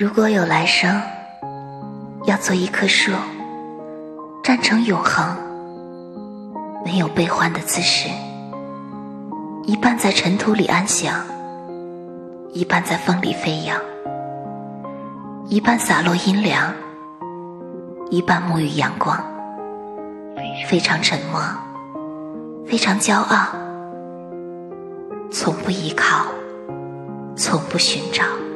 如果有来生要做一棵树站成永恒没有悲欢的姿势一半在尘土里安详一半在风里飞扬一半洒落阴凉一半沐浴阳光非常沉默非常骄傲从不依靠从不寻找。